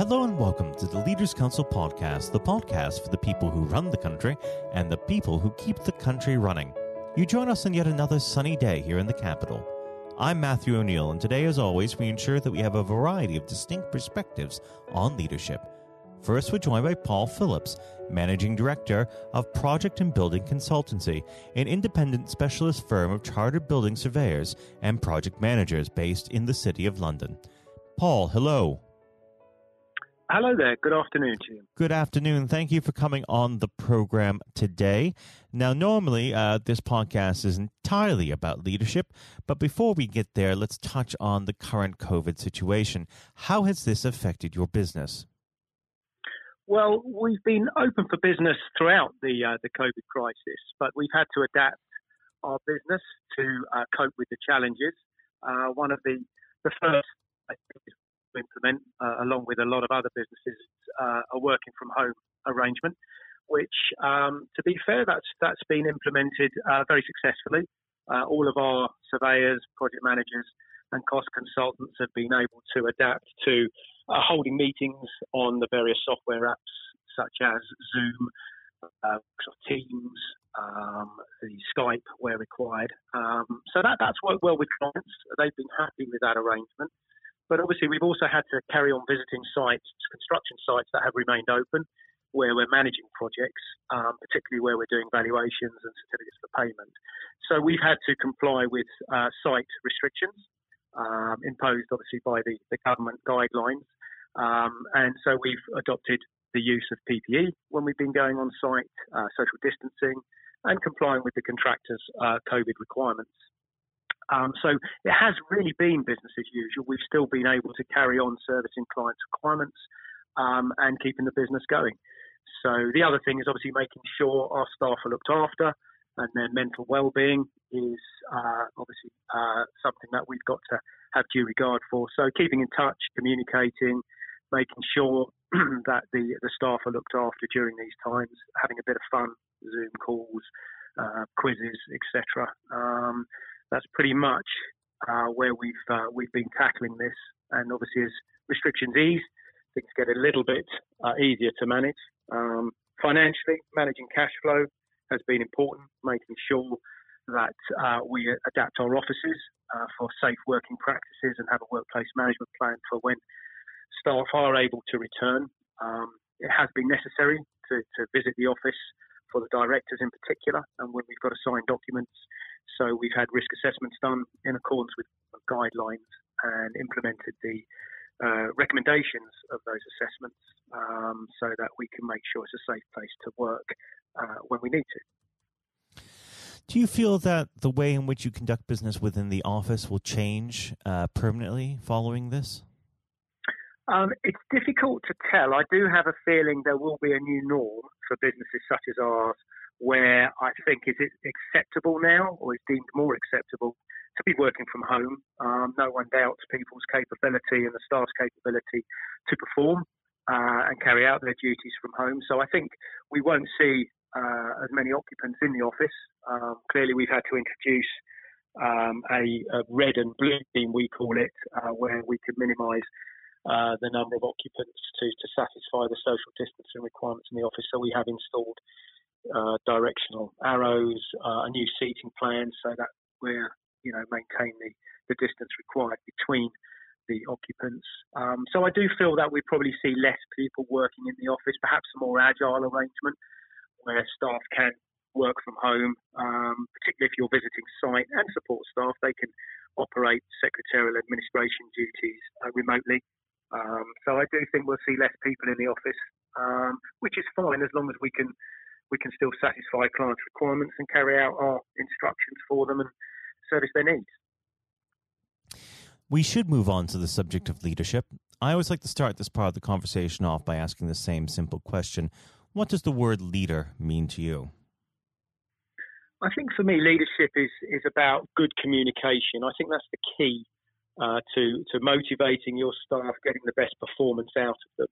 Hello and welcome to the Leaders Council podcast, the podcast for the people who run the country and the people who keep the country running. You join us on yet another sunny day here in the capital. I'm Matthew O'Neill, and today, as always, we ensure that we have a variety of distinct perspectives on leadership. First, we're joined by Paul Philips, Managing Director of Project and Building Consultancy, an independent specialist firm of chartered building surveyors and project managers based in the City of London. Paul, hello. Hello there. Good afternoon to you. Good afternoon. Thank you for coming on the program today. Now, normally uh, this podcast is entirely about leadership, but before we get there, let's touch on the current COVID situation. How has this affected your business? Well, we've been open for business throughout the uh, the COVID crisis, but we've had to adapt our business to uh, cope with the challenges. Uh, one of the the first to implement, uh, along with a lot of other businesses, uh, a working from home arrangement, which, um, to be fair, that's that's been implemented uh, very successfully. all of our surveyors, project managers, and cost consultants have been able to adapt to uh, holding meetings on the various software apps such as Zoom, uh, Teams, um, the Skype where required. Um, so that, that's worked well with clients. They've been happy with that arrangement. But obviously, we've also had to carry on visiting sites, construction sites that have remained open, where we're managing projects, um, particularly where we're doing valuations and certificates for payment. So we've had to comply with uh, site restrictions um, imposed obviously by the, the government guidelines. Um, and so we've adopted the use of PPE when we've been going on site, uh, social distancing, and complying with the contractors' uh, COVID requirements. Um, so it has really been business as usual. We've still been able to carry on servicing clients' requirements um, and keeping the business going. So the other thing is obviously making sure our staff are looked after and their mental well-being is uh, obviously uh, something that we've got to have due regard for. So keeping in touch, communicating, making sure that the the staff are looked after during these times, having a bit of fun, Zoom calls, uh, quizzes, etc. Um, that's pretty much uh, where we've uh, we've been tackling this. And obviously, as restrictions ease, things get a little bit uh, easier to manage. Um, financially, managing cash flow, has been important, making sure that uh, we adapt our offices uh, for safe working practices and have a workplace management plan for when staff are able to return. Um, it has been necessary to, to visit the office for the directors in particular, and when we've got to sign documents. So we've had risk assessments done in accordance with guidelines and implemented the uh, recommendations of those assessments um, so that we can make sure it's a safe place to work uh, when we need to. Do you feel that the way in which you conduct business within the office will change uh, permanently following this? Um, it's difficult to tell. I do have a feeling there will be a new norm for businesses such as ours where I think is it acceptable now or is deemed more acceptable to be working from home. Um, no one doubts people's capability and the staff's capability to perform uh, and carry out their duties from home. So I think we won't see uh, as many occupants in the office. Um, clearly, we've had to introduce um, a, a, red and blue team, we call it, uh, where we can minimise uh, the number of occupants to, to satisfy the social distancing requirements in the office. So we have installed uh, directional arrows, uh, a new seating plan, so that we're you know, maintain the, the distance required between the occupants. Um, so I do feel that we probably see less people working in the office, perhaps a more agile arrangement where staff can work from home, um, particularly if you're visiting site and support staff, they can operate secretarial administration duties uh, remotely. Um, so I do think we'll see less people in the office, um, which is fine as long as we can we can still satisfy clients' requirements and carry out our instructions for them and service their needs. We should move on to the subject of leadership. I always like to start this part of the conversation off by asking the same simple question What does the word leader mean to you? I think for me, leadership is, is about good communication. I think that's the key uh, to, to motivating your staff, getting the best performance out of them.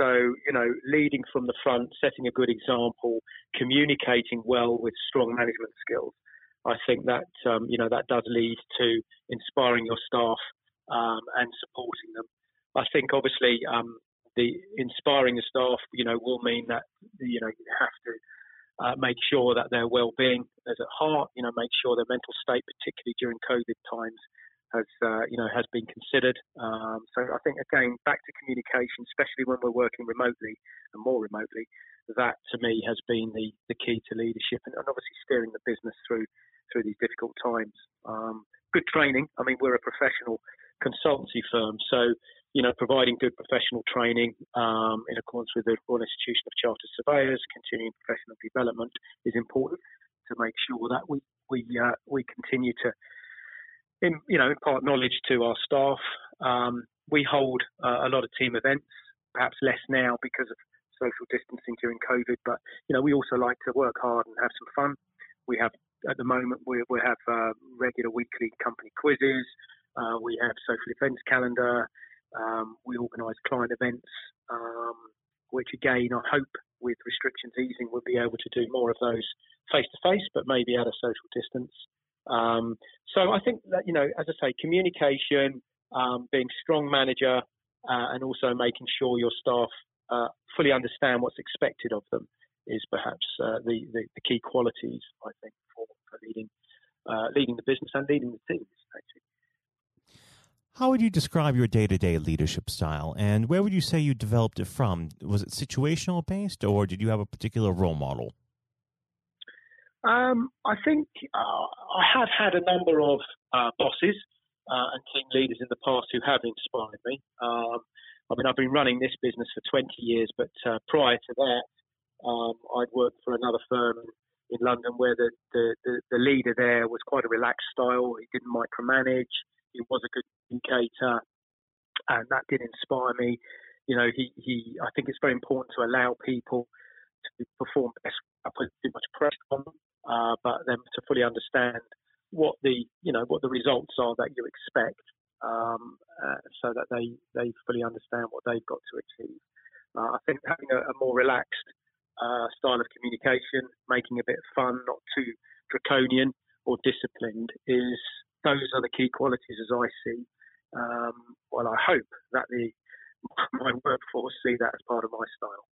So, you know, leading from the front, setting a good example, communicating well with strong management skills. I think that um, you know that does lead to inspiring your staff um, and supporting them. I think obviously um, the inspiring the staff, you know, will mean that you know you have to uh, make sure that their well-being is at heart. You know, make sure their mental state, particularly during COVID times, has uh, you know has been considered. Um, so I think again back to communication, especially when we're working remotely and more remotely, that to me has been the, the key to leadership and, and obviously steering the business through through these difficult times. Um, good training. I mean, we're a professional consultancy firm, so you know providing good professional training um, in accordance with the Royal Institution of Chartered Surveyors, continuing professional development is important to make sure that we we uh, we continue to in, you know, impart knowledge to our staff. Um, we hold uh, a lot of team events, perhaps less now because of social distancing during COVID, but you know, we also like to work hard and have some fun. We have at the moment we, we have uh, regular weekly company quizzes. Uh, we have social events calendar. Um, we organise client events, um, which again I hope with restrictions easing we'll be able to do more of those face to face, but maybe at a social distance. Um, so I think that you know, as I say, communication, um, being strong manager, uh, and also making sure your staff uh, fully understand what's expected of them is perhaps uh, the, the, the key qualities I think for, for leading uh, leading the business and leading the teams. Actually. How would you describe your day to day leadership style, and where would you say you developed it from? Was it situational based, or did you have a particular role model? Um, I think uh, I have had a number of uh, bosses uh, and team leaders in the past who have inspired me. Um, I mean, I've been running this business for 20 years, but uh, prior to that, um, I'd worked for another firm in London where the, the, the, the, leader there was quite a relaxed style. He didn't micromanage. He was a good communicator, and that did inspire me. You know, he, he I think it's very important to allow people to perform best. I put too much pressure on them uh, but then to fully understand what the you know what the results are that you expect, um, uh, so that they they fully understand what they've got to achieve. Uh, I think having a, a more relaxed uh, style of communication, making a bit of fun, not too draconian or disciplined, is those are the key qualities as I see. Um, well, I hope that the my workforce see that as part of my style.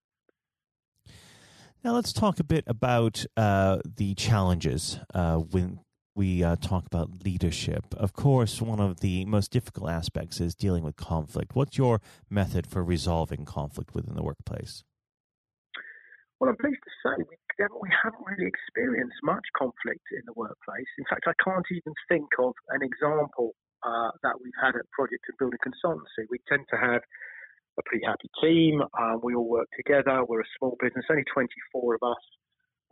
Now let's talk a bit about uh, the challenges uh, when we uh, talk about leadership. Of course, one of the most difficult aspects is dealing with conflict. What's your method for resolving conflict within the workplace? Well, I'm pleased to say we, we haven't really experienced much conflict in the workplace. In fact, I can't even think of an example uh, that we've had at Project and Building Consultancy. We tend to have a pretty happy team. Um, we all work together. We're a small business, only 24 of us.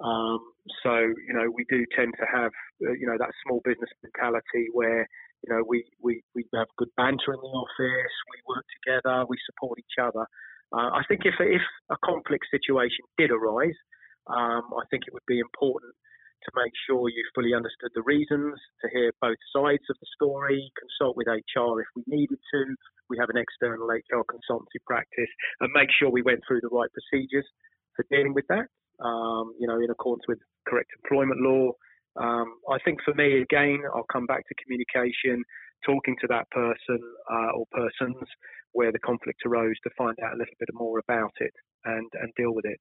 Um, so, you know, we do tend to have, uh, you know, that small business mentality where, you know, we, we, we have good banter in the office, we work together, we support each other. Uh, I think if, if a conflict situation did arise, um, I think it would be important to make sure you fully understood the reasons, to hear both sides of the story, consult with HR if we needed to. We have an external HR consultancy practice, and make sure we went through the right procedures for dealing with that. Um, you know, in accordance with correct employment law. Um, I think for me, again, I'll come back to communication, talking to that person uh, or persons where the conflict arose to find out a little bit more about it and, and deal with it.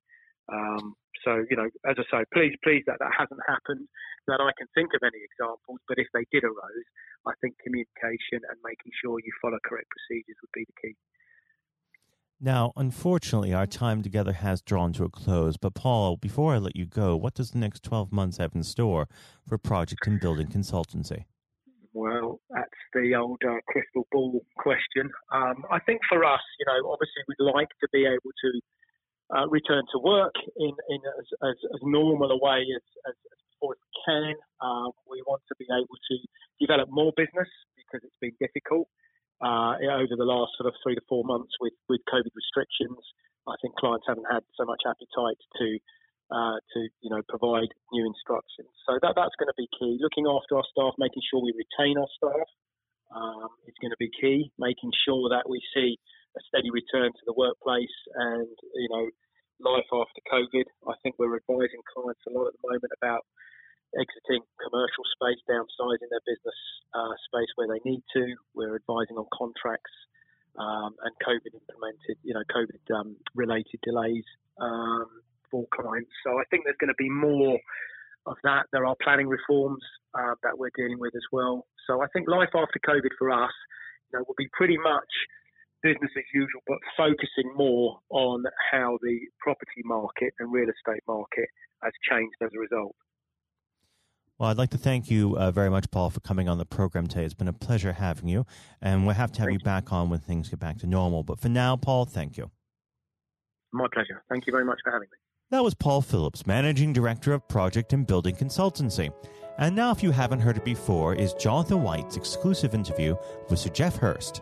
Um, so, you know, as I say, please, please that that hasn't happened, that I can think of any examples. But if they did arise, I think communication and making sure you follow correct procedures would be the key. Now, unfortunately, our time together has drawn to a close. But, Paul, before I let you go, what does the next 12 months have in store for Project and Building Consultancy? Well, that's the old uh, crystal ball question. Um, I think for us, you know, obviously we'd like to be able to uh, return to work in, in as, as, as, normal a way as, as, as before we can. Um, we want to be able to develop more business because it's been difficult uh, over the last sort of three to four months with, with COVID restrictions. I think clients haven't had so much appetite to uh, to you know provide new instructions. So that that's going to be key. Looking after our staff, making sure we retain our staff um, is going to be key. Making sure that we see a steady return to the workplace and you know life after COVID. I think we're advising clients a lot at the moment about exiting commercial space, downsizing their business uh, space where they need to. We're advising on contracts um, and COVID implemented, you know, COVID um, related delays um, for clients. So I think there's going to be more of that. There are planning reforms uh, that we're dealing with as well. So I think life after COVID for us, you know, will be pretty much business as usual, but focusing more on how the property market and real estate market has changed as a result. Well, I'd like to thank you uh, very much, Paul, for coming on the program today. It's been a pleasure having you, and we'll have to have thank you back on when things get back to normal. But for now, Paul, thank you. My pleasure. Thank you very much for having me. That was Paul Philips, Managing Director of Project and Building Consultancy. And now, if you haven't heard it before, is Jonathan White's exclusive interview with Sir Geoff Hurst.